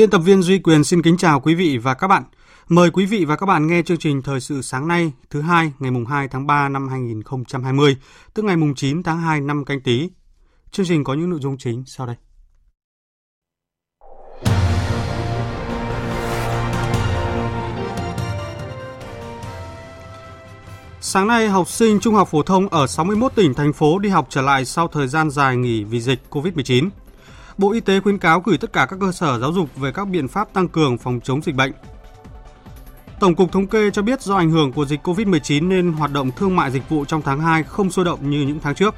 Biên tập viên Duy Quyền xin kính chào quý vị và các bạn. Mời quý vị và các bạn nghe chương trình Thời sự sáng nay, thứ hai, ngày mùng 2 tháng 3 năm 2020, tức ngày mùng 9 tháng 2 năm canh tí. Chương trình có những nội dung chính sau đây. Sáng nay, học sinh trung học phổ thông ở 61 tỉnh, thành phố đi học trở lại sau thời gian dài nghỉ vì dịch COVID-19. Bộ Y tế khuyến cáo gửi tất cả các cơ sở giáo dục về các biện pháp tăng cường phòng chống dịch bệnh. Tổng cục Thống kê cho biết do ảnh hưởng của dịch COVID-19 nên hoạt động thương mại dịch vụ trong tháng 2 không sôi động như những tháng trước.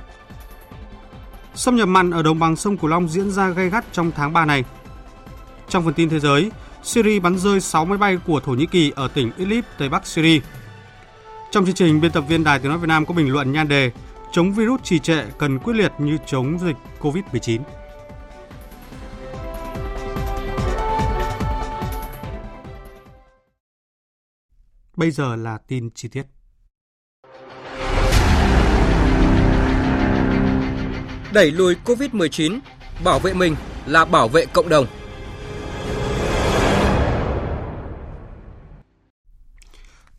Xâm nhập mặn ở đồng bằng sông Cửu Long diễn ra gay gắt trong tháng 3 này. Trong phần tin thế giới, Syria bắn rơi 6 máy bay của Thổ Nhĩ Kỳ ở tỉnh Idlib, Tây Bắc Syria. Trong chương trình, biên tập viên Đài Tiếng Nói Việt Nam có bình luận nhan đề Chống virus trì trệ cần quyết liệt như chống dịch COVID-19. Bây giờ là tin chi tiết. Đẩy lùi COVID-19, bảo vệ mình là bảo vệ cộng đồng.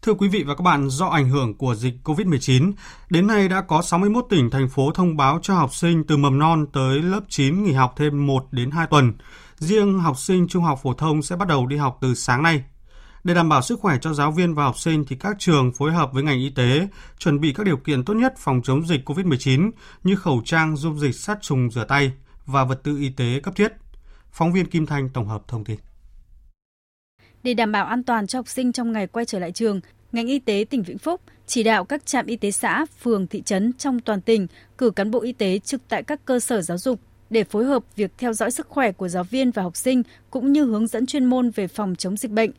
Thưa quý vị và các bạn, do ảnh hưởng của dịch COVID-19, đến nay đã có 61 tỉnh, thành phố thông báo cho học sinh từ mầm non tới lớp 9 nghỉ học thêm 1 đến 2 tuần. Riêng học sinh trung học phổ thông sẽ bắt đầu đi học từ sáng nay, để đảm bảo sức khỏe cho giáo viên và học sinh thì các trường phối hợp với ngành y tế chuẩn bị các điều kiện tốt nhất phòng chống dịch COVID-19 như khẩu trang, dung dịch sát trùng rửa tay và vật tư y tế cấp thiết. Phóng viên Kim Thanh tổng hợp thông tin. Để đảm bảo an toàn cho học sinh trong ngày quay trở lại trường, ngành y tế tỉnh Vĩnh Phúc chỉ đạo các trạm y tế xã, phường, thị trấn trong toàn tỉnh cử cán bộ y tế trực tại các cơ sở giáo dục để phối hợp việc theo dõi sức khỏe của giáo viên và học sinh cũng như hướng dẫn chuyên môn về phòng chống dịch bệnh,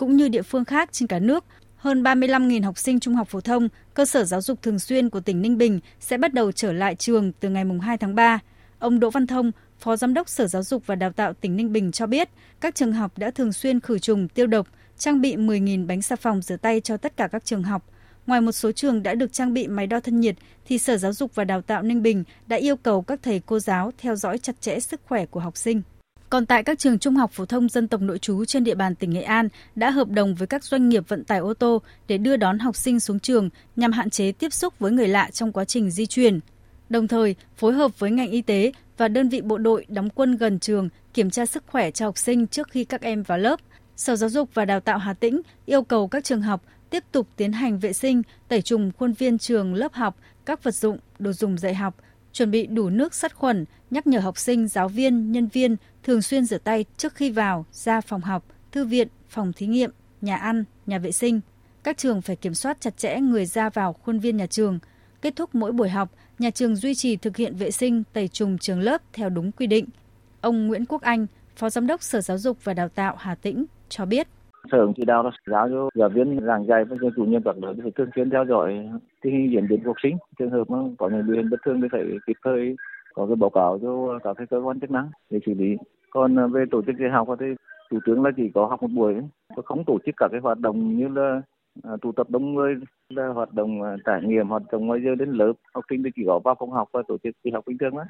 cũng như địa phương khác trên cả nước, hơn 35.000 học sinh trung học phổ thông, cơ sở giáo dục thường xuyên của tỉnh Ninh Bình sẽ bắt đầu trở lại trường từ ngày 2 tháng 3. Ông Đỗ Văn Thông, Phó Giám đốc Sở Giáo dục và Đào tạo tỉnh Ninh Bình cho biết, các trường học đã thường xuyên khử trùng, tiêu độc, trang bị 10.000 bánh xà phòng rửa tay cho tất cả các trường học. Ngoài một số trường đã được trang bị máy đo thân nhiệt, thì Sở Giáo dục và Đào tạo Ninh Bình đã yêu cầu các thầy cô giáo theo dõi chặt chẽ sức khỏe của học sinh. Còn tại các trường trung học phổ thông dân tộc nội trú trên địa bàn tỉnh Nghệ An đã hợp đồng với các doanh nghiệp vận tải ô tô để đưa đón học sinh xuống trường nhằm hạn chế tiếp xúc với người lạ trong quá trình di chuyển. Đồng thời, phối hợp với ngành y tế và đơn vị bộ đội đóng quân gần trường kiểm tra sức khỏe cho học sinh trước khi các em vào lớp. Sở Giáo dục và Đào tạo Hà Tĩnh yêu cầu các trường học tiếp tục tiến hành vệ sinh, tẩy trùng khuôn viên trường lớp học, các vật dụng, đồ dùng dạy học, chuẩn bị đủ nước sát khuẩn, nhắc nhở học sinh, giáo viên, nhân viên thường xuyên rửa tay trước khi vào, ra phòng học, thư viện, phòng thí nghiệm, nhà ăn, nhà vệ sinh. Các trường phải kiểm soát chặt chẽ người ra vào khuôn viên nhà trường. Kết thúc mỗi buổi học, nhà trường duy trì thực hiện vệ sinh tẩy trùng trường lớp theo đúng quy định. Ông Nguyễn Quốc Anh, Phó Giám đốc Sở Giáo dục và Đào tạo Hà Tĩnh cho biết. Sở chỉ đạo là giáo cho giáo viên giảng dạy và chủ nhiệm các lớp phải thường xuyên theo dõi tình hình diễn biến của học sinh. Trường hợp mà có những biểu hiện bất thường thì phải kịp thời có cái báo cáo cho các cái cơ quan chức năng để xử lý. Còn về tổ chức dạy học thì thủ tướng là chỉ có học một buổi và không tổ chức các cái hoạt động như là à, tụ tập đông người, là hoạt động à, trải nghiệm hoạt động ngoài giờ đến lớp học sinh thì chỉ có vào phòng học và tổ chức đi học bình thường đó.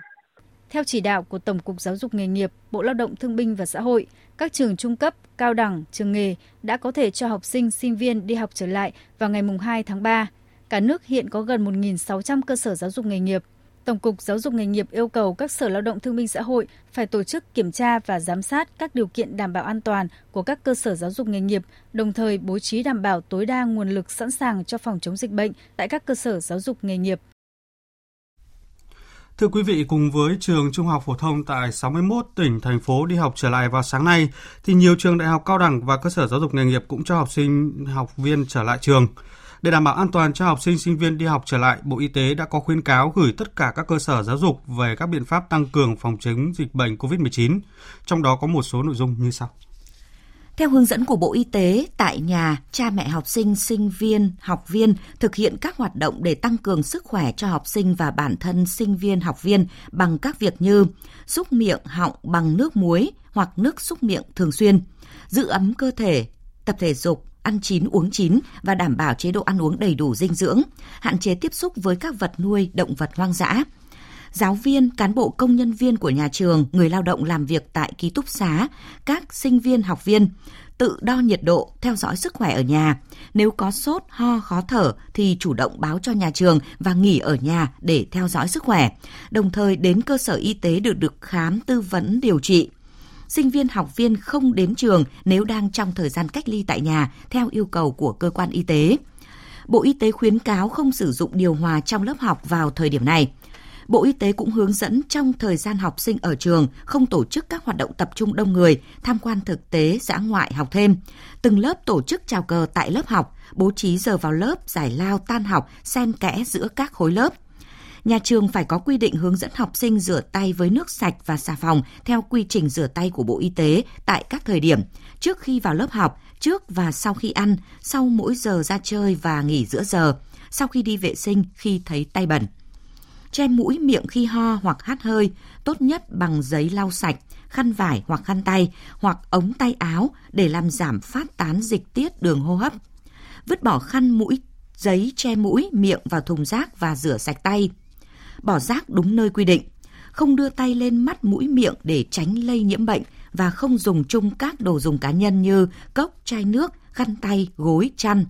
Theo chỉ đạo của Tổng cục Giáo dục nghề nghiệp, Bộ Lao động Thương binh và Xã hội, các trường trung cấp, cao đẳng, trường nghề đã có thể cho học sinh, sinh viên đi học trở lại vào ngày 2 tháng 3. Cả nước hiện có gần 1.600 cơ sở giáo dục nghề nghiệp. Tổng cục Giáo dục nghề nghiệp yêu cầu các Sở Lao động Thương binh Xã hội phải tổ chức kiểm tra và giám sát các điều kiện đảm bảo an toàn của các cơ sở giáo dục nghề nghiệp, đồng thời bố trí đảm bảo tối đa nguồn lực sẵn sàng cho phòng chống dịch bệnh tại các cơ sở giáo dục nghề nghiệp. Thưa quý vị, cùng với trường trung học phổ thông tại 61 tỉnh, thành phố đi học trở lại vào sáng nay, thì nhiều trường đại học cao đẳng và cơ sở giáo dục nghề nghiệp cũng cho học sinh, học viên trở lại trường. Để đảm bảo an toàn cho học sinh, sinh viên đi học trở lại, Bộ Y tế đã có khuyến cáo gửi tất cả các cơ sở giáo dục về các biện pháp tăng cường phòng chống dịch bệnh COVID-19. Trong đó có một số nội dung như sau. Theo hướng dẫn của Bộ Y tế, tại nhà, cha mẹ học sinh, sinh viên, học viên thực hiện các hoạt động để tăng cường sức khỏe cho học sinh và bản thân sinh viên, học viên bằng các việc như xúc miệng, họng bằng nước muối hoặc nước xúc miệng thường xuyên, giữ ấm cơ thể, tập thể dục, ăn chín uống chín và đảm bảo chế độ ăn uống đầy đủ dinh dưỡng, hạn chế tiếp xúc với các vật nuôi, động vật hoang dã. Giáo viên, cán bộ công nhân viên của nhà trường, người lao động làm việc tại ký túc xá, các sinh viên, học viên tự đo nhiệt độ, theo dõi sức khỏe ở nhà. Nếu có sốt, ho, khó thở thì chủ động báo cho nhà trường và nghỉ ở nhà để theo dõi sức khỏe. Đồng thời đến cơ sở y tế được được khám tư vấn điều trị sinh viên học viên không đến trường nếu đang trong thời gian cách ly tại nhà theo yêu cầu của cơ quan y tế. Bộ Y tế khuyến cáo không sử dụng điều hòa trong lớp học vào thời điểm này. Bộ Y tế cũng hướng dẫn trong thời gian học sinh ở trường không tổ chức các hoạt động tập trung đông người, tham quan thực tế, dã ngoại học thêm. Từng lớp tổ chức chào cờ tại lớp học, bố trí giờ vào lớp, giải lao tan học, xen kẽ giữa các khối lớp – nhà trường phải có quy định hướng dẫn học sinh rửa tay với nước sạch và xà phòng theo quy trình rửa tay của Bộ Y tế tại các thời điểm trước khi vào lớp học, trước và sau khi ăn, sau mỗi giờ ra chơi và nghỉ giữa giờ, sau khi đi vệ sinh khi thấy tay bẩn. Che mũi miệng khi ho hoặc hát hơi, tốt nhất bằng giấy lau sạch, khăn vải hoặc khăn tay hoặc ống tay áo để làm giảm phát tán dịch tiết đường hô hấp. Vứt bỏ khăn mũi giấy che mũi, miệng vào thùng rác và rửa sạch tay bỏ rác đúng nơi quy định, không đưa tay lên mắt mũi miệng để tránh lây nhiễm bệnh và không dùng chung các đồ dùng cá nhân như cốc, chai nước, khăn tay, gối, chăn.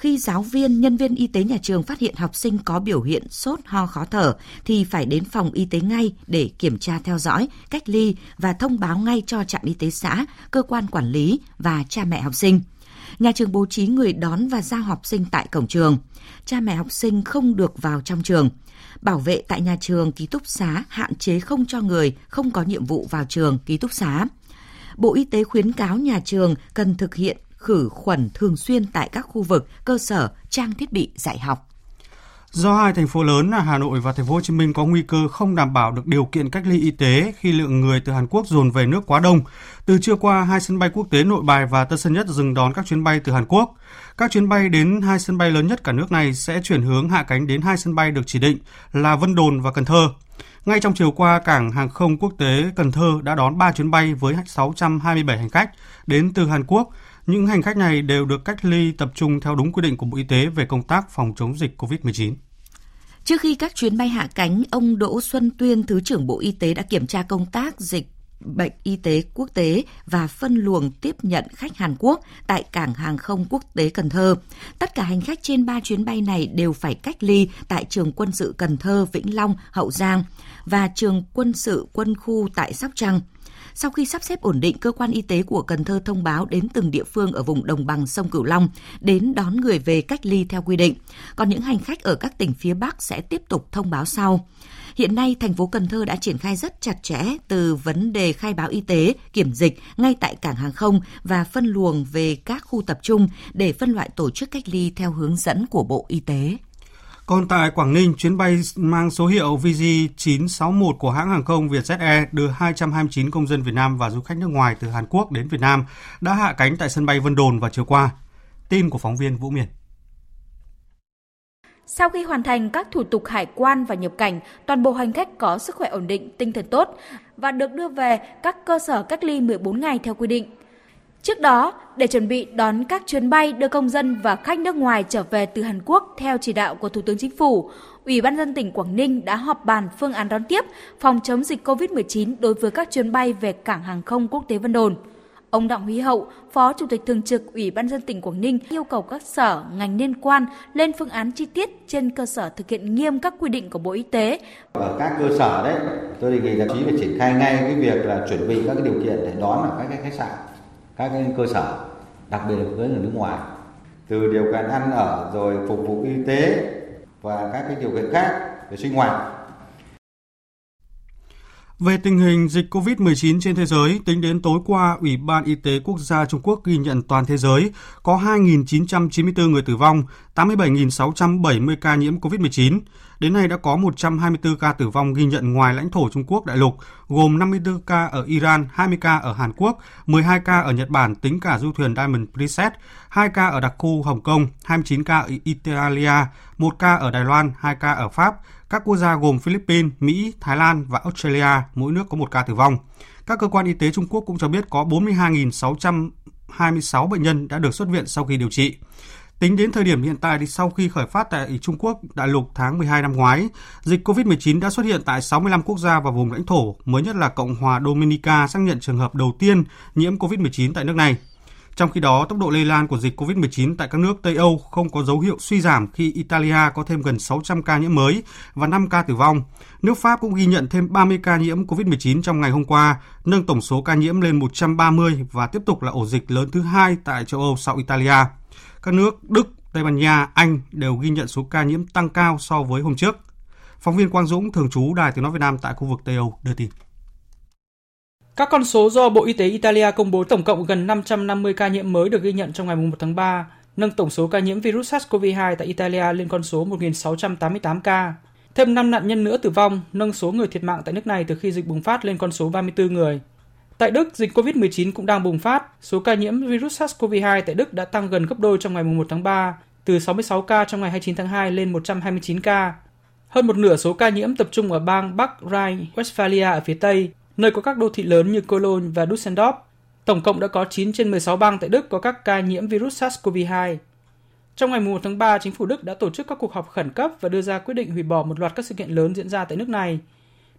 Khi giáo viên, nhân viên y tế nhà trường phát hiện học sinh có biểu hiện sốt, ho, khó thở thì phải đến phòng y tế ngay để kiểm tra theo dõi, cách ly và thông báo ngay cho trạm y tế xã, cơ quan quản lý và cha mẹ học sinh. Nhà trường bố trí người đón và giao học sinh tại cổng trường. Cha mẹ học sinh không được vào trong trường bảo vệ tại nhà trường ký túc xá hạn chế không cho người không có nhiệm vụ vào trường ký túc xá. Bộ Y tế khuyến cáo nhà trường cần thực hiện khử khuẩn thường xuyên tại các khu vực, cơ sở, trang thiết bị dạy học. Do hai thành phố lớn là Hà Nội và Thành phố Hồ Chí Minh có nguy cơ không đảm bảo được điều kiện cách ly y tế khi lượng người từ Hàn Quốc dồn về nước quá đông, từ trưa qua hai sân bay quốc tế Nội Bài và Tân Sơn Nhất dừng đón các chuyến bay từ Hàn Quốc. Các chuyến bay đến hai sân bay lớn nhất cả nước này sẽ chuyển hướng hạ cánh đến hai sân bay được chỉ định là Vân Đồn và Cần Thơ. Ngay trong chiều qua, cảng hàng không quốc tế Cần Thơ đã đón 3 chuyến bay với 627 hành khách đến từ Hàn Quốc. Những hành khách này đều được cách ly tập trung theo đúng quy định của Bộ Y tế về công tác phòng chống dịch COVID-19. Trước khi các chuyến bay hạ cánh, ông Đỗ Xuân Tuyên, Thứ trưởng Bộ Y tế đã kiểm tra công tác dịch bệnh y tế quốc tế và phân luồng tiếp nhận khách Hàn Quốc tại cảng hàng không quốc tế Cần Thơ. Tất cả hành khách trên 3 chuyến bay này đều phải cách ly tại trường quân sự Cần Thơ, Vĩnh Long, Hậu Giang và trường quân sự quân khu tại Sóc Trăng. Sau khi sắp xếp ổn định, cơ quan y tế của Cần Thơ thông báo đến từng địa phương ở vùng đồng bằng sông Cửu Long đến đón người về cách ly theo quy định. Còn những hành khách ở các tỉnh phía Bắc sẽ tiếp tục thông báo sau. Hiện nay, thành phố Cần Thơ đã triển khai rất chặt chẽ từ vấn đề khai báo y tế, kiểm dịch ngay tại cảng hàng không và phân luồng về các khu tập trung để phân loại tổ chức cách ly theo hướng dẫn của Bộ Y tế. Còn tại Quảng Ninh, chuyến bay mang số hiệu VG961 của hãng hàng không Vietjet Air đưa 229 công dân Việt Nam và du khách nước ngoài từ Hàn Quốc đến Việt Nam đã hạ cánh tại sân bay Vân Đồn vào chiều qua. Tin của phóng viên Vũ Miền. Sau khi hoàn thành các thủ tục hải quan và nhập cảnh, toàn bộ hành khách có sức khỏe ổn định, tinh thần tốt và được đưa về các cơ sở cách ly 14 ngày theo quy định. Trước đó, để chuẩn bị đón các chuyến bay đưa công dân và khách nước ngoài trở về từ Hàn Quốc theo chỉ đạo của Thủ tướng Chính phủ, Ủy ban dân tỉnh Quảng Ninh đã họp bàn phương án đón tiếp phòng chống dịch COVID-19 đối với các chuyến bay về cảng hàng không quốc tế Vân Đồn. Ông Đặng Huy Hậu, Phó Chủ tịch Thường trực Ủy ban dân tỉnh Quảng Ninh yêu cầu các sở, ngành liên quan lên phương án chi tiết trên cơ sở thực hiện nghiêm các quy định của Bộ Y tế. Ở các cơ sở đấy, tôi đề nghị là chí phải triển khai ngay cái việc là chuẩn bị các cái điều kiện để đón ở các cái khách sạn các cái cơ sở, đặc biệt là với người nước ngoài. Từ điều kiện ăn ở rồi phục vụ y tế và các cái điều kiện khác để sinh hoạt. Về tình hình dịch COVID-19 trên thế giới, tính đến tối qua, Ủy ban Y tế Quốc gia Trung Quốc ghi nhận toàn thế giới có 2.994 người tử vong, 87.670 ca nhiễm COVID-19. Đến nay đã có 124 ca tử vong ghi nhận ngoài lãnh thổ Trung Quốc đại lục, gồm 54 ca ở Iran, 20 ca ở Hàn Quốc, 12 ca ở Nhật Bản tính cả du thuyền Diamond Princess, 2 ca ở đặc khu Hồng Kông, 29 ca ở Italia, 1 ca ở Đài Loan, 2 ca ở Pháp, các quốc gia gồm Philippines, Mỹ, Thái Lan và Australia, mỗi nước có một ca tử vong. Các cơ quan y tế Trung Quốc cũng cho biết có 42.626 bệnh nhân đã được xuất viện sau khi điều trị. Tính đến thời điểm hiện tại thì sau khi khởi phát tại Trung Quốc đại lục tháng 12 năm ngoái, dịch COVID-19 đã xuất hiện tại 65 quốc gia và vùng lãnh thổ, mới nhất là Cộng hòa Dominica xác nhận trường hợp đầu tiên nhiễm COVID-19 tại nước này. Trong khi đó, tốc độ lây lan của dịch COVID-19 tại các nước Tây Âu không có dấu hiệu suy giảm khi Italia có thêm gần 600 ca nhiễm mới và 5 ca tử vong. Nước Pháp cũng ghi nhận thêm 30 ca nhiễm COVID-19 trong ngày hôm qua, nâng tổng số ca nhiễm lên 130 và tiếp tục là ổ dịch lớn thứ hai tại châu Âu sau Italia. Các nước Đức, Tây Ban Nha, Anh đều ghi nhận số ca nhiễm tăng cao so với hôm trước. Phóng viên Quang Dũng, thường trú Đài Tiếng Nói Việt Nam tại khu vực Tây Âu đưa tin. Các con số do Bộ Y tế Italia công bố tổng cộng gần 550 ca nhiễm mới được ghi nhận trong ngày 1 tháng 3, nâng tổng số ca nhiễm virus SARS-CoV-2 tại Italia lên con số 1.688 ca. Thêm 5 nạn nhân nữa tử vong, nâng số người thiệt mạng tại nước này từ khi dịch bùng phát lên con số 34 người. Tại Đức, dịch COVID-19 cũng đang bùng phát. Số ca nhiễm virus SARS-CoV-2 tại Đức đã tăng gần gấp đôi trong ngày 1 tháng 3, từ 66 ca trong ngày 29 tháng 2 lên 129 ca. Hơn một nửa số ca nhiễm tập trung ở bang Bắc Rhine-Westphalia ở phía Tây, nơi có các đô thị lớn như Cologne và Düsseldorf. Tổng cộng đã có 9 trên 16 bang tại Đức có các ca nhiễm virus SARS-CoV-2. Trong ngày 1 tháng 3, chính phủ Đức đã tổ chức các cuộc họp khẩn cấp và đưa ra quyết định hủy bỏ một loạt các sự kiện lớn diễn ra tại nước này,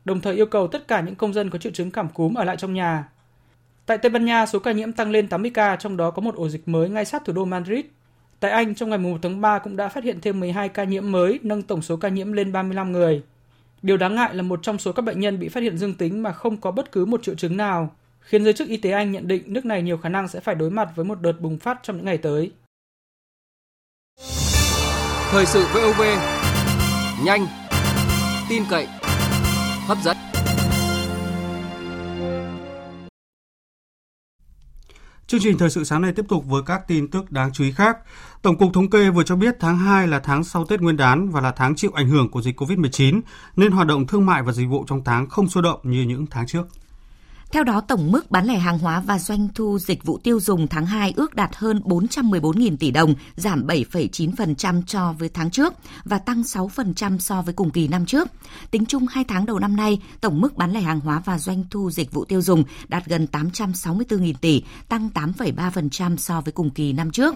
đồng thời yêu cầu tất cả những công dân có triệu chứng cảm cúm ở lại trong nhà. Tại Tây Ban Nha, số ca nhiễm tăng lên 80 ca, trong đó có một ổ dịch mới ngay sát thủ đô Madrid. Tại Anh, trong ngày 1 tháng 3 cũng đã phát hiện thêm 12 ca nhiễm mới, nâng tổng số ca nhiễm lên 35 người. Điều đáng ngại là một trong số các bệnh nhân bị phát hiện dương tính mà không có bất cứ một triệu chứng nào, khiến giới chức y tế Anh nhận định nước này nhiều khả năng sẽ phải đối mặt với một đợt bùng phát trong những ngày tới. Thời sự VOV, nhanh, tin cậy, hấp dẫn. Chương trình thời sự sáng nay tiếp tục với các tin tức đáng chú ý khác. Tổng cục Thống kê vừa cho biết tháng 2 là tháng sau Tết Nguyên đán và là tháng chịu ảnh hưởng của dịch COVID-19, nên hoạt động thương mại và dịch vụ trong tháng không sôi động như những tháng trước. Theo đó, tổng mức bán lẻ hàng hóa và doanh thu dịch vụ tiêu dùng tháng 2 ước đạt hơn 414.000 tỷ đồng, giảm 7,9% so với tháng trước và tăng 6% so với cùng kỳ năm trước. Tính chung 2 tháng đầu năm nay, tổng mức bán lẻ hàng hóa và doanh thu dịch vụ tiêu dùng đạt gần 864.000 tỷ, tăng 8,3% so với cùng kỳ năm trước.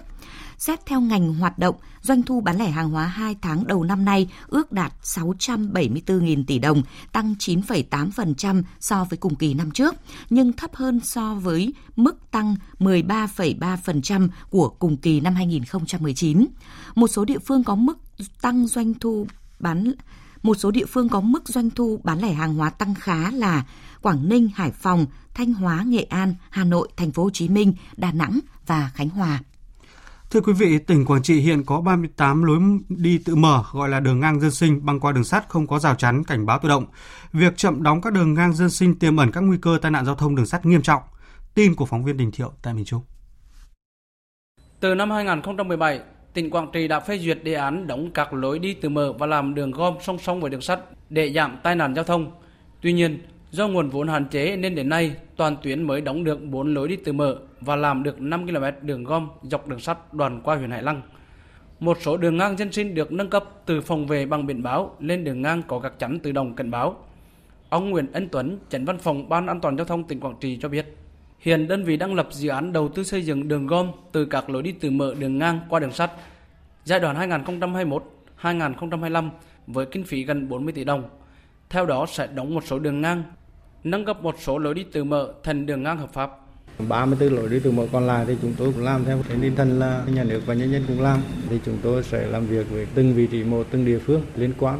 Xét theo ngành hoạt động, doanh thu bán lẻ hàng hóa 2 tháng đầu năm nay ước đạt 674.000 tỷ đồng, tăng 9,8% so với cùng kỳ năm trước, nhưng thấp hơn so với mức tăng 13,3% của cùng kỳ năm 2019. Một số địa phương có mức tăng doanh thu bán một số địa phương có mức doanh thu bán lẻ hàng hóa tăng khá là Quảng Ninh, Hải Phòng, Thanh Hóa, Nghệ An, Hà Nội, Thành phố Hồ Chí Minh, Đà Nẵng và Khánh Hòa. Thưa quý vị, tỉnh Quảng Trị hiện có 38 lối đi tự mở gọi là đường ngang dân sinh băng qua đường sắt không có rào chắn cảnh báo tự động. Việc chậm đóng các đường ngang dân sinh tiềm ẩn các nguy cơ tai nạn giao thông đường sắt nghiêm trọng. Tin của phóng viên Đình Thiệu tại miền Trung. Từ năm 2017, tỉnh Quảng Trị đã phê duyệt đề án đóng các lối đi tự mở và làm đường gom song song với đường sắt để giảm tai nạn giao thông. Tuy nhiên, do nguồn vốn hạn chế nên đến nay toàn tuyến mới đóng được 4 lối đi tự mở và làm được 5 km đường gom dọc đường sắt đoàn qua huyện Hải Lăng. Một số đường ngang dân sinh được nâng cấp từ phòng về bằng biển báo lên đường ngang có gác chắn tự động cảnh báo. Ông Nguyễn Ân Tuấn, Chánh văn phòng Ban An toàn giao thông tỉnh Quảng Trị cho biết, hiện đơn vị đang lập dự án đầu tư xây dựng đường gom từ các lối đi tự mở đường ngang qua đường sắt giai đoạn 2021-2025 với kinh phí gần 40 tỷ đồng. Theo đó sẽ đóng một số đường ngang, nâng cấp một số lối đi tự mở thành đường ngang hợp pháp. 34 lối đi từ mở còn lại thì chúng tôi cũng làm theo. Trên tinh thần là nhà nước và nhân dân cũng làm. Thì chúng tôi sẽ làm việc với từng vị trí một, từng địa phương liên quan.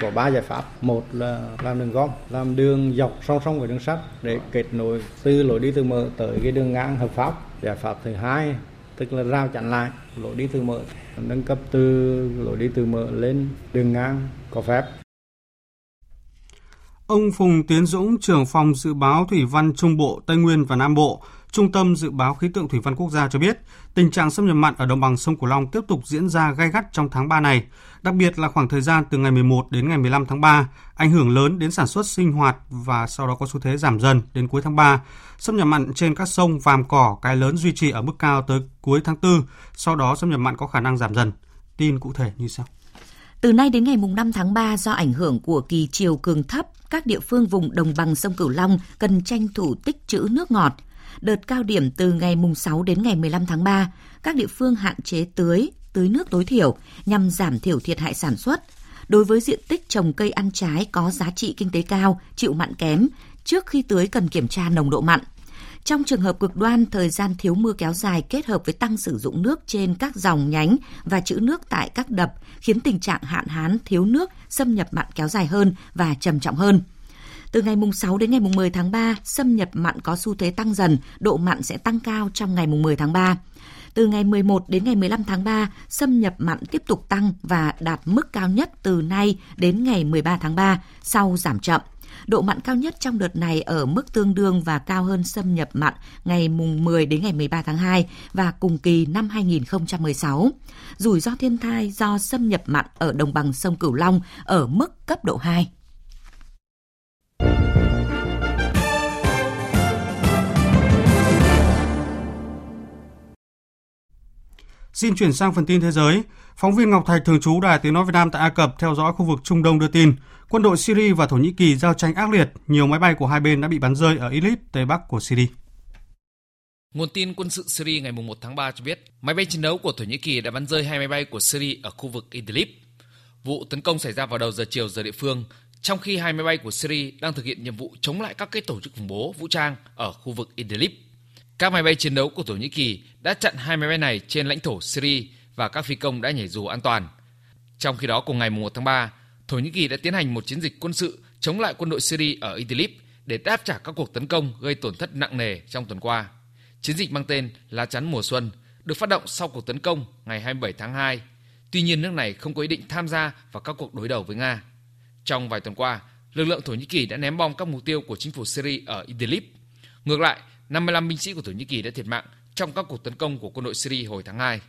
Có ba giải pháp. Một là làm đường gom, làm đường dọc song song với đường sắt để kết nối từ lối đi từ mở tới cái đường ngang hợp pháp. Giải pháp thứ hai, tức là rào chắn lại lối đi từ mở, nâng cấp từ lối đi từ mở lên đường ngang có phép. Ông Phùng Tiến Dũng, trưởng phòng dự báo thủy văn Trung Bộ, Tây Nguyên và Nam Bộ, Trung tâm Dự báo Khí tượng Thủy văn Quốc gia cho biết, tình trạng xâm nhập mặn ở đồng bằng sông Cửu Long tiếp tục diễn ra gay gắt trong tháng 3 này, đặc biệt là khoảng thời gian từ ngày 11 đến ngày 15 tháng 3, ảnh hưởng lớn đến sản xuất sinh hoạt và sau đó có xu thế giảm dần đến cuối tháng 3. Xâm nhập mặn trên các sông Vàm Cỏ, Cái Lớn duy trì ở mức cao tới cuối tháng 4, sau đó xâm nhập mặn có khả năng giảm dần. Tin cụ thể như sau. Từ nay đến ngày 5 tháng 3 do ảnh hưởng của kỳ chiều cường thấp, các địa phương vùng đồng bằng sông Cửu Long cần tranh thủ tích trữ nước ngọt. Đợt cao điểm từ ngày 6 đến ngày 15 tháng 3, các địa phương hạn chế tưới, tưới nước tối thiểu nhằm giảm thiểu thiệt hại sản xuất. Đối với diện tích trồng cây ăn trái có giá trị kinh tế cao, chịu mặn kém, trước khi tưới cần kiểm tra nồng độ mặn. Trong trường hợp cực đoan, thời gian thiếu mưa kéo dài kết hợp với tăng sử dụng nước trên các dòng nhánh và trữ nước tại các đập khiến tình trạng hạn hán, thiếu nước, xâm nhập mặn kéo dài hơn và trầm trọng hơn. Từ ngày mùng 6 đến ngày mùng 10 tháng 3, xâm nhập mặn có xu thế tăng dần, độ mặn sẽ tăng cao trong ngày mùng 10 tháng 3. Từ ngày 11 đến ngày 15 tháng 3, xâm nhập mặn tiếp tục tăng và đạt mức cao nhất từ nay đến ngày 13 tháng 3, sau giảm chậm. Độ mặn cao nhất trong đợt này ở mức tương đương và cao hơn xâm nhập mặn ngày mùng 10 đến ngày 13 tháng 2 và cùng kỳ năm 2016. Rủi ro thiên tai do xâm nhập mặn ở đồng bằng sông Cửu Long ở mức cấp độ 2. Xin chuyển sang phần tin thế giới. Phóng viên Ngọc Thạch thường trú Đài Tiếng Nói Việt Nam tại Ai Cập theo dõi khu vực Trung Đông đưa tin, quân đội Syria và Thổ Nhĩ Kỳ giao tranh ác liệt, nhiều máy bay của hai bên đã bị bắn rơi ở Idlib, tây bắc của Syria. Nguồn tin quân sự Syria ngày 1 tháng 3 cho biết, máy bay chiến đấu của Thổ Nhĩ Kỳ đã bắn rơi hai máy bay của Syria ở khu vực Idlib. Vụ tấn công xảy ra vào đầu giờ chiều giờ địa phương, trong khi hai máy bay của Syria đang thực hiện nhiệm vụ chống lại các cái tổ chức khủng bố vũ trang ở khu vực Idlib. Các máy bay chiến đấu của Thổ Nhĩ Kỳ đã chặn hai máy bay này trên lãnh thổ Syria và các phi công đã nhảy dù an toàn. Trong khi đó, cùng ngày 1 tháng 3, Thổ Nhĩ Kỳ đã tiến hành một chiến dịch quân sự chống lại quân đội Syria ở Idlib để đáp trả các cuộc tấn công gây tổn thất nặng nề trong tuần qua. Chiến dịch mang tên Lá chắn mùa xuân được phát động sau cuộc tấn công ngày 27 tháng 2. Tuy nhiên, nước này không có ý định tham gia vào các cuộc đối đầu với Nga. Trong vài tuần qua, lực lượng Thổ Nhĩ Kỳ đã ném bom các mục tiêu của chính phủ Syria ở Idlib. Ngược lại, 55 binh sĩ của Thổ Nhĩ Kỳ đã thiệt mạng trong các cuộc tấn công của quân đội Syria hồi tháng 2.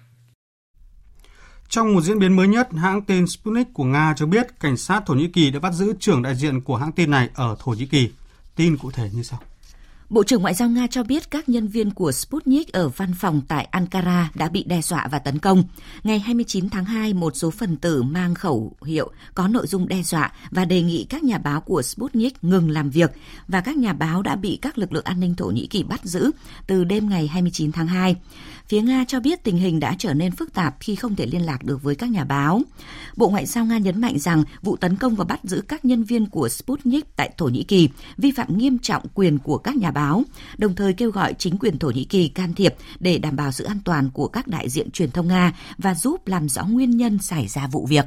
Trong một diễn biến mới nhất, hãng tin Sputnik của Nga cho biết cảnh sát Thổ Nhĩ Kỳ đã bắt giữ trưởng đại diện của hãng tin này ở Thổ Nhĩ Kỳ. Tin cụ thể như sau. Bộ trưởng Ngoại giao Nga cho biết các nhân viên của Sputnik ở văn phòng tại Ankara đã bị đe dọa và tấn công. Ngày 29 tháng 2, một số phần tử mang khẩu hiệu có nội dung đe dọa và đề nghị các nhà báo của Sputnik ngừng làm việc và các nhà báo đã bị các lực lượng an ninh Thổ Nhĩ Kỳ bắt giữ từ đêm ngày 29 tháng 2. Phía Nga cho biết tình hình đã trở nên phức tạp khi không thể liên lạc được với các nhà báo. Bộ Ngoại giao Nga nhấn mạnh rằng vụ tấn công và bắt giữ các nhân viên của Sputnik tại Thổ Nhĩ Kỳ vi phạm nghiêm trọng quyền của các nhà báo, đồng thời kêu gọi chính quyền Thổ Nhĩ Kỳ can thiệp để đảm bảo sự an toàn của các đại diện truyền thông Nga và giúp làm rõ nguyên nhân xảy ra vụ việc.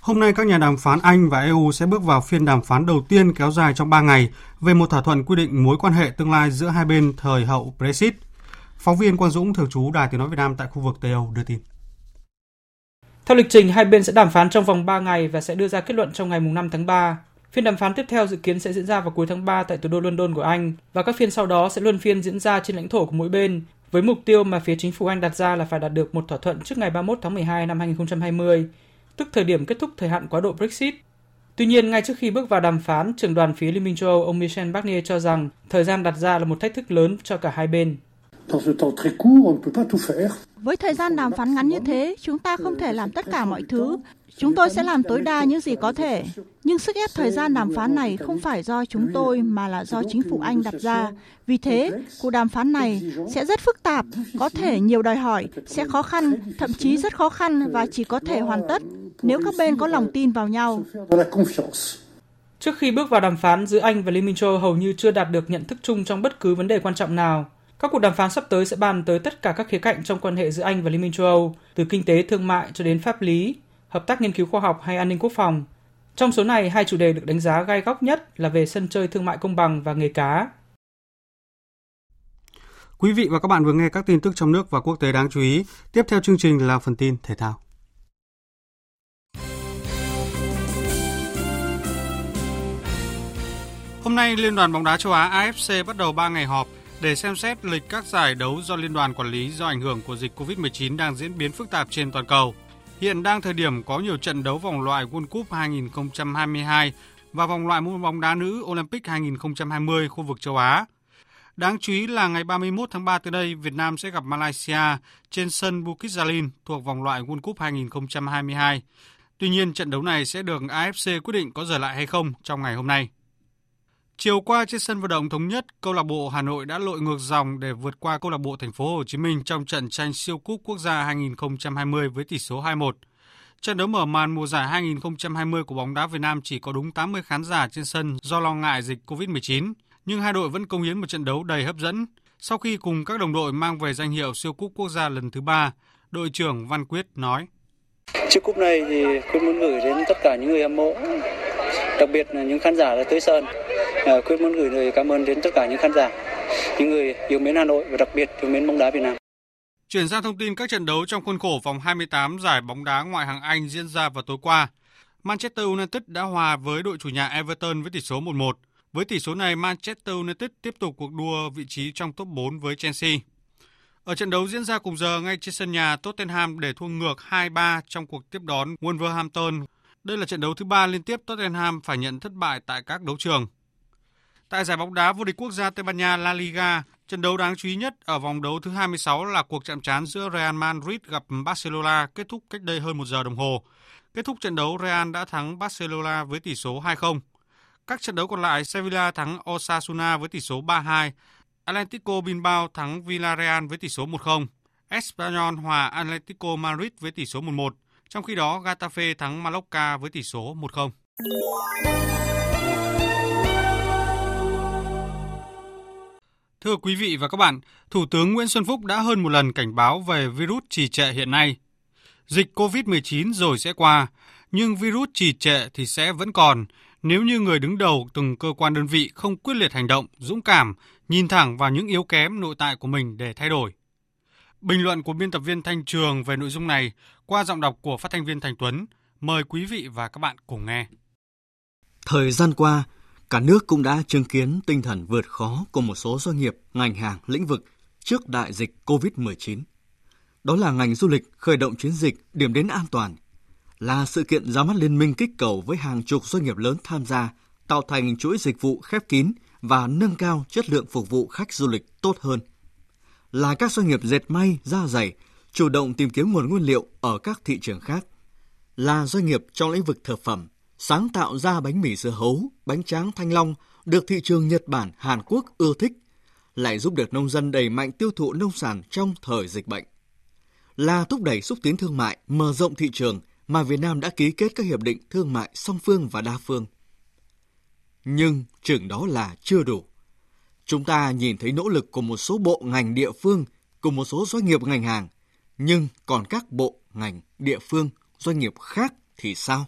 Hôm nay các nhà đàm phán Anh và EU sẽ bước vào phiên đàm phán đầu tiên kéo dài trong 3 ngày về một thỏa thuận quy định mối quan hệ tương lai giữa hai bên thời hậu Brexit. Phóng viên Quang Dũng thường trú Đài Tiếng nói Việt Nam tại khu vực Tây Âu đưa tin. Theo lịch trình, hai bên sẽ đàm phán trong vòng 3 ngày và sẽ đưa ra kết luận trong ngày 5 tháng 3. Phiên đàm phán tiếp theo dự kiến sẽ diễn ra vào cuối tháng 3 tại thủ đô London của Anh và các phiên sau đó sẽ luân phiên diễn ra trên lãnh thổ của mỗi bên với mục tiêu mà phía chính phủ Anh đặt ra là phải đạt được một thỏa thuận trước ngày 31 tháng 12 năm 2020, tức thời điểm kết thúc thời hạn quá độ Brexit. Tuy nhiên, ngay trước khi bước vào đàm phán, trưởng đoàn phía Liên minh châu Âu ông Michel Barnier cho rằng thời gian đặt ra là một thách thức lớn cho cả hai bên. Với thời gian đàm phán ngắn như thế, chúng ta không thể làm tất cả mọi thứ. Chúng tôi sẽ làm tối đa những gì có thể. Nhưng sức ép thời gian đàm phán này không phải do chúng tôi mà là do chính phủ Anh đặt ra. Vì thế, cuộc đàm phán này sẽ rất phức tạp, có thể nhiều đòi hỏi, sẽ khó khăn, thậm chí rất khó khăn và chỉ có thể hoàn tất nếu các bên có lòng tin vào nhau. Trước khi bước vào đàm phán giữa Anh và Liên minh châu hầu như chưa đạt được nhận thức chung trong bất cứ vấn đề quan trọng nào. Các cuộc đàm phán sắp tới sẽ bàn tới tất cả các khía cạnh trong quan hệ giữa Anh và Liên minh châu Âu, từ kinh tế thương mại cho đến pháp lý, hợp tác nghiên cứu khoa học hay an ninh quốc phòng. Trong số này, hai chủ đề được đánh giá gai góc nhất là về sân chơi thương mại công bằng và nghề cá. Quý vị và các bạn vừa nghe các tin tức trong nước và quốc tế đáng chú ý. Tiếp theo chương trình là phần tin thể thao. Hôm nay, Liên đoàn bóng đá châu Á AFC bắt đầu 3 ngày họp để xem xét lịch các giải đấu do liên đoàn quản lý do ảnh hưởng của dịch Covid-19 đang diễn biến phức tạp trên toàn cầu. Hiện đang thời điểm có nhiều trận đấu vòng loại World Cup 2022 và vòng loại môn bóng đá nữ Olympic 2020 khu vực châu Á. Đáng chú ý là ngày 31 tháng 3 tới đây, Việt Nam sẽ gặp Malaysia trên sân Bukit Jalil thuộc vòng loại World Cup 2022. Tuy nhiên, trận đấu này sẽ được AFC quyết định có giờ lại hay không trong ngày hôm nay. Chiều qua trên sân vận động thống nhất, câu lạc bộ Hà Nội đã lội ngược dòng để vượt qua câu lạc bộ Thành phố Hồ Chí Minh trong trận tranh siêu cúp quốc gia 2020 với tỷ số 2-1. Trận đấu mở màn mùa giải 2020 của bóng đá Việt Nam chỉ có đúng 80 khán giả trên sân do lo ngại dịch Covid-19, nhưng hai đội vẫn công hiến một trận đấu đầy hấp dẫn. Sau khi cùng các đồng đội mang về danh hiệu siêu cúp quốc gia lần thứ ba, đội trưởng Văn Quyết nói: Chiếc cúp này thì Quyết muốn gửi đến tất cả những người hâm mộ, đặc biệt là những khán giả đã tới sân. Ờ, Quyết muốn gửi lời cảm ơn đến tất cả những khán giả, những người yêu mến Hà Nội và đặc biệt yêu mến bóng đá Việt Nam. Chuyển sang thông tin các trận đấu trong khuôn khổ vòng 28 giải bóng đá ngoại hạng Anh diễn ra vào tối qua. Manchester United đã hòa với đội chủ nhà Everton với tỷ số 1-1. Với tỷ số này, Manchester United tiếp tục cuộc đua vị trí trong top 4 với Chelsea. Ở trận đấu diễn ra cùng giờ ngay trên sân nhà, Tottenham để thua ngược 2-3 trong cuộc tiếp đón Wolverhampton. Đây là trận đấu thứ ba liên tiếp Tottenham phải nhận thất bại tại các đấu trường. Tại giải bóng đá vô địch quốc gia Tây Ban Nha La Liga, trận đấu đáng chú ý nhất ở vòng đấu thứ 26 là cuộc chạm trán giữa Real Madrid gặp Barcelona kết thúc cách đây hơn một giờ đồng hồ. Kết thúc trận đấu, Real đã thắng Barcelona với tỷ số 2-0. Các trận đấu còn lại, Sevilla thắng Osasuna với tỷ số 3-2, Atlético Bilbao thắng Villarreal với tỷ số 1-0, Espanyol hòa Atlético Madrid với tỷ số 1-1, trong khi đó Getafe thắng Mallorca với tỷ số 1-0. Thưa quý vị và các bạn, Thủ tướng Nguyễn Xuân Phúc đã hơn một lần cảnh báo về virus trì trệ hiện nay. Dịch COVID-19 rồi sẽ qua, nhưng virus trì trệ thì sẽ vẫn còn nếu như người đứng đầu từng cơ quan đơn vị không quyết liệt hành động, dũng cảm, nhìn thẳng vào những yếu kém nội tại của mình để thay đổi. Bình luận của biên tập viên Thanh Trường về nội dung này qua giọng đọc của phát thanh viên Thành Tuấn. Mời quý vị và các bạn cùng nghe. Thời gian qua, cả nước cũng đã chứng kiến tinh thần vượt khó của một số doanh nghiệp, ngành hàng, lĩnh vực trước đại dịch COVID-19. Đó là ngành du lịch khởi động chiến dịch điểm đến an toàn, là sự kiện ra mắt liên minh kích cầu với hàng chục doanh nghiệp lớn tham gia, tạo thành chuỗi dịch vụ khép kín và nâng cao chất lượng phục vụ khách du lịch tốt hơn. Là các doanh nghiệp dệt may, da dày, chủ động tìm kiếm nguồn nguyên liệu ở các thị trường khác. Là doanh nghiệp trong lĩnh vực thực phẩm, sáng tạo ra bánh mì dưa hấu, bánh tráng thanh long được thị trường Nhật Bản, Hàn Quốc ưa thích, lại giúp được nông dân đẩy mạnh tiêu thụ nông sản trong thời dịch bệnh. Là thúc đẩy xúc tiến thương mại, mở rộng thị trường mà Việt Nam đã ký kết các hiệp định thương mại song phương và đa phương. Nhưng chừng đó là chưa đủ. Chúng ta nhìn thấy nỗ lực của một số bộ ngành địa phương, cùng một số doanh nghiệp ngành hàng, nhưng còn các bộ ngành địa phương, doanh nghiệp khác thì sao?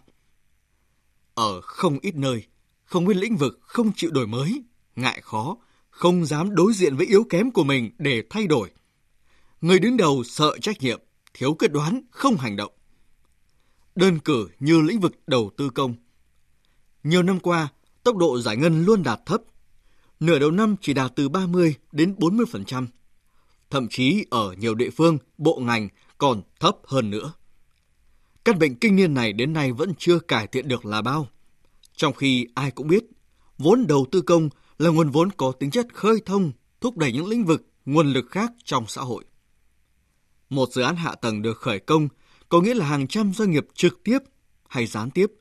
Ở không ít nơi, không ít lĩnh vực không chịu đổi mới, ngại khó, không dám đối diện với yếu kém của mình để thay đổi. Người đứng đầu sợ trách nhiệm, thiếu quyết đoán, không hành động. Đơn cử như lĩnh vực đầu tư công. Nhiều năm qua, tốc độ giải ngân luôn đạt thấp. Nửa đầu năm chỉ đạt từ 30 đến 40%. Thậm chí ở nhiều địa phương, bộ ngành còn thấp hơn nữa. Căn bệnh kinh niên này đến nay vẫn chưa cải thiện được là bao. Trong khi ai cũng biết, vốn đầu tư công là nguồn vốn có tính chất khơi thông, thúc đẩy những lĩnh vực, nguồn lực khác trong xã hội. Một dự án hạ tầng được khởi công có nghĩa là hàng trăm doanh nghiệp trực tiếp hay gián tiếp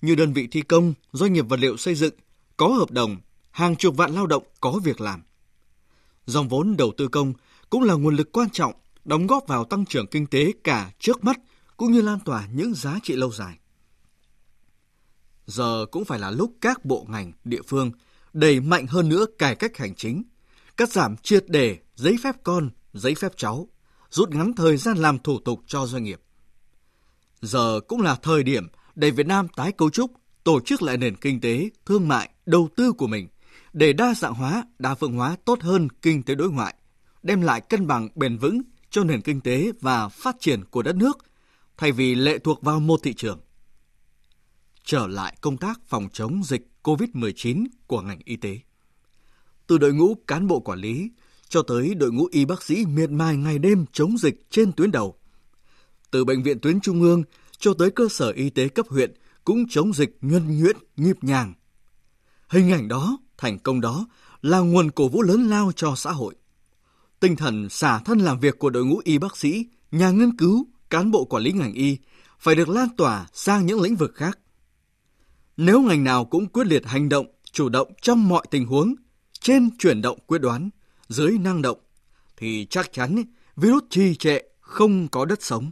như đơn vị thi công, doanh nghiệp vật liệu xây dựng có hợp đồng, hàng chục vạn lao động có việc làm. Dòng vốn đầu tư công cũng là nguồn lực quan trọng đóng góp vào tăng trưởng kinh tế cả trước mắt cũng như lan tỏa những giá trị lâu dài. Giờ cũng phải là lúc các bộ ngành, địa phương đẩy mạnh hơn nữa cải cách hành chính, cắt giảm triệt để giấy phép con, giấy phép cháu, rút ngắn thời gian làm thủ tục cho doanh nghiệp. Giờ cũng là thời điểm để Việt Nam tái cấu trúc, tổ chức lại nền kinh tế, thương mại, đầu tư của mình để đa dạng hóa, đa phương hóa tốt hơn kinh tế đối ngoại, đem lại cân bằng bền vững cho nền kinh tế và phát triển của đất nước thay vì lệ thuộc vào một thị trường. trở lại công tác phòng chống dịch COVID-19 của ngành y tế. Từ đội ngũ cán bộ quản lý cho tới đội ngũ y bác sĩ miệt mài ngày đêm chống dịch trên tuyến đầu. Từ bệnh viện tuyến trung ương cho tới cơ sở y tế cấp huyện cũng chống dịch nhuân nhuyễn, nhịp nhàng. Hình ảnh đó, thành công đó là nguồn cổ vũ lớn lao cho xã hội. Tinh thần xả thân làm việc của đội ngũ y bác sĩ, nhà nghiên cứu, cán bộ quản lý ngành y phải được lan tỏa sang những lĩnh vực khác. Nếu ngành nào cũng quyết liệt hành động, chủ động trong mọi tình huống, trên chuyển động quyết đoán, dưới năng động, thì chắc chắn virus trì trệ không có đất sống.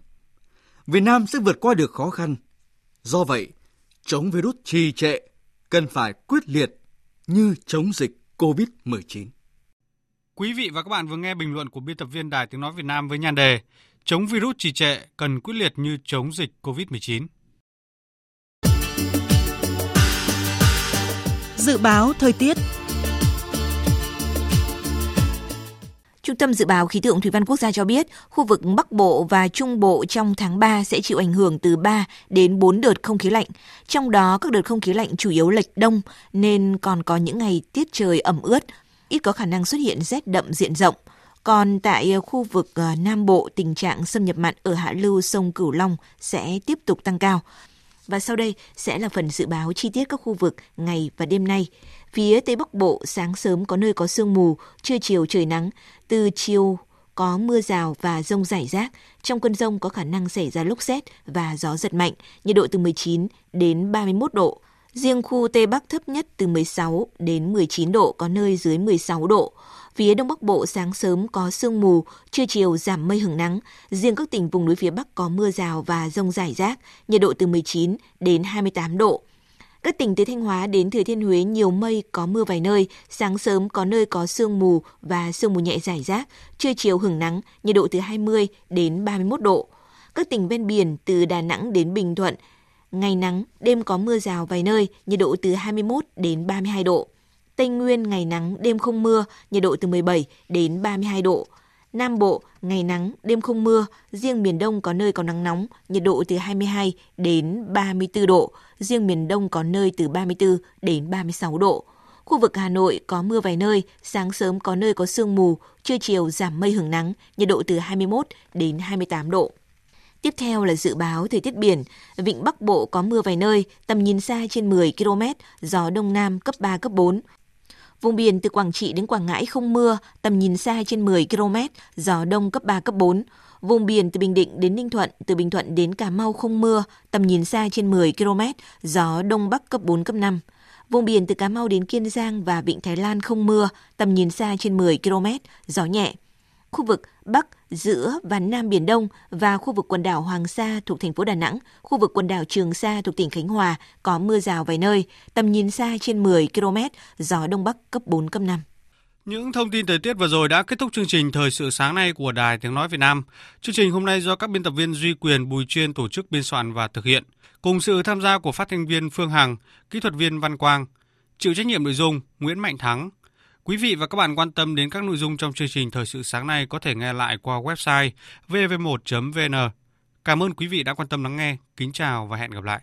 Việt Nam sẽ vượt qua được khó khăn. Do vậy, chống virus trì trệ cần phải quyết liệt như chống dịch COVID-19. Quý vị và các bạn vừa nghe bình luận của biên tập viên Đài Tiếng Nói Việt Nam với nhan đề Chống virus trì trệ cần quyết liệt như chống dịch COVID-19. Dự báo thời tiết Trung tâm Dự báo Khí tượng Thủy văn Quốc gia cho biết, khu vực Bắc Bộ và Trung Bộ trong tháng 3 sẽ chịu ảnh hưởng từ 3 đến 4 đợt không khí lạnh. Trong đó, các đợt không khí lạnh chủ yếu lệch đông, nên còn có những ngày tiết trời ẩm ướt, ít có khả năng xuất hiện rét đậm diện rộng. Còn tại ờ, khu vực ờ, Nam Bộ, tình trạng xâm nhập mặn ở hạ lưu sông Cửu Long sẽ tiếp tục tăng cao. Và sau đây sẽ là phần dự báo chi tiết các khu vực ngày và đêm nay. Phía Tây Bắc Bộ sáng sớm có nơi có sương mù, trưa chiều trời nắng, từ chiều có mưa rào và rông rải rác. Trong cơn rông có khả năng xảy ra lốc xét và gió giật mạnh, nhiệt độ từ 19 đến 31 độ. Riêng khu Tây Bắc thấp nhất từ 16 đến 19 độ, có nơi dưới 16 độ. Phía Đông Bắc Bộ sáng sớm có sương mù, trưa chiều giảm mây hưởng nắng. Riêng các tỉnh vùng núi phía Bắc có mưa rào và rông rải rác, nhiệt độ từ 19 đến 28 độ. Các tỉnh từ Thanh Hóa đến Thừa Thiên Huế nhiều mây, có mưa vài nơi, sáng sớm có nơi có sương mù và sương mù nhẹ rải rác, trưa chiều hưởng nắng, nhiệt độ từ 20 đến 31 độ. Các tỉnh ven biển từ Đà Nẵng đến Bình Thuận, ngày nắng, đêm có mưa rào vài nơi, nhiệt độ từ 21 đến 32 độ. Tây Nguyên ngày nắng, đêm không mưa, nhiệt độ từ 17 đến 32 độ. Nam Bộ, ngày nắng, đêm không mưa, riêng miền Đông có nơi có nắng nóng, nhiệt độ từ 22 đến 34 độ, riêng miền Đông có nơi từ 34 đến 36 độ. Khu vực Hà Nội có mưa vài nơi, sáng sớm có nơi có sương mù, trưa chiều giảm mây hưởng nắng, nhiệt độ từ 21 đến 28 độ. Tiếp theo là dự báo thời tiết biển. Vịnh Bắc Bộ có mưa vài nơi, tầm nhìn xa trên 10 km, gió Đông Nam cấp 3, cấp 4. Vùng biển từ Quảng Trị đến Quảng Ngãi không mưa, tầm nhìn xa trên 10 km, gió đông cấp 3, cấp 4. Vùng biển từ Bình Định đến Ninh Thuận, từ Bình Thuận đến Cà Mau không mưa, tầm nhìn xa trên 10 km, gió đông bắc cấp 4, cấp 5. Vùng biển từ Cà Mau đến Kiên Giang và Vịnh Thái Lan không mưa, tầm nhìn xa trên 10 km, gió nhẹ khu vực Bắc, giữa và Nam Biển Đông và khu vực quần đảo Hoàng Sa thuộc thành phố Đà Nẵng, khu vực quần đảo Trường Sa thuộc tỉnh Khánh Hòa có mưa rào vài nơi, tầm nhìn xa trên 10 km, gió Đông Bắc cấp 4, cấp 5. Những thông tin thời tiết vừa rồi đã kết thúc chương trình Thời sự sáng nay của Đài Tiếng Nói Việt Nam. Chương trình hôm nay do các biên tập viên Duy Quyền, Bùi Chuyên tổ chức biên soạn và thực hiện, cùng sự tham gia của phát thanh viên Phương Hằng, kỹ thuật viên Văn Quang, chịu trách nhiệm nội dung Nguyễn Mạnh Thắng, Quý vị và các bạn quan tâm đến các nội dung trong chương trình Thời sự sáng nay có thể nghe lại qua website vv1.vn. Cảm ơn quý vị đã quan tâm lắng nghe. Kính chào và hẹn gặp lại.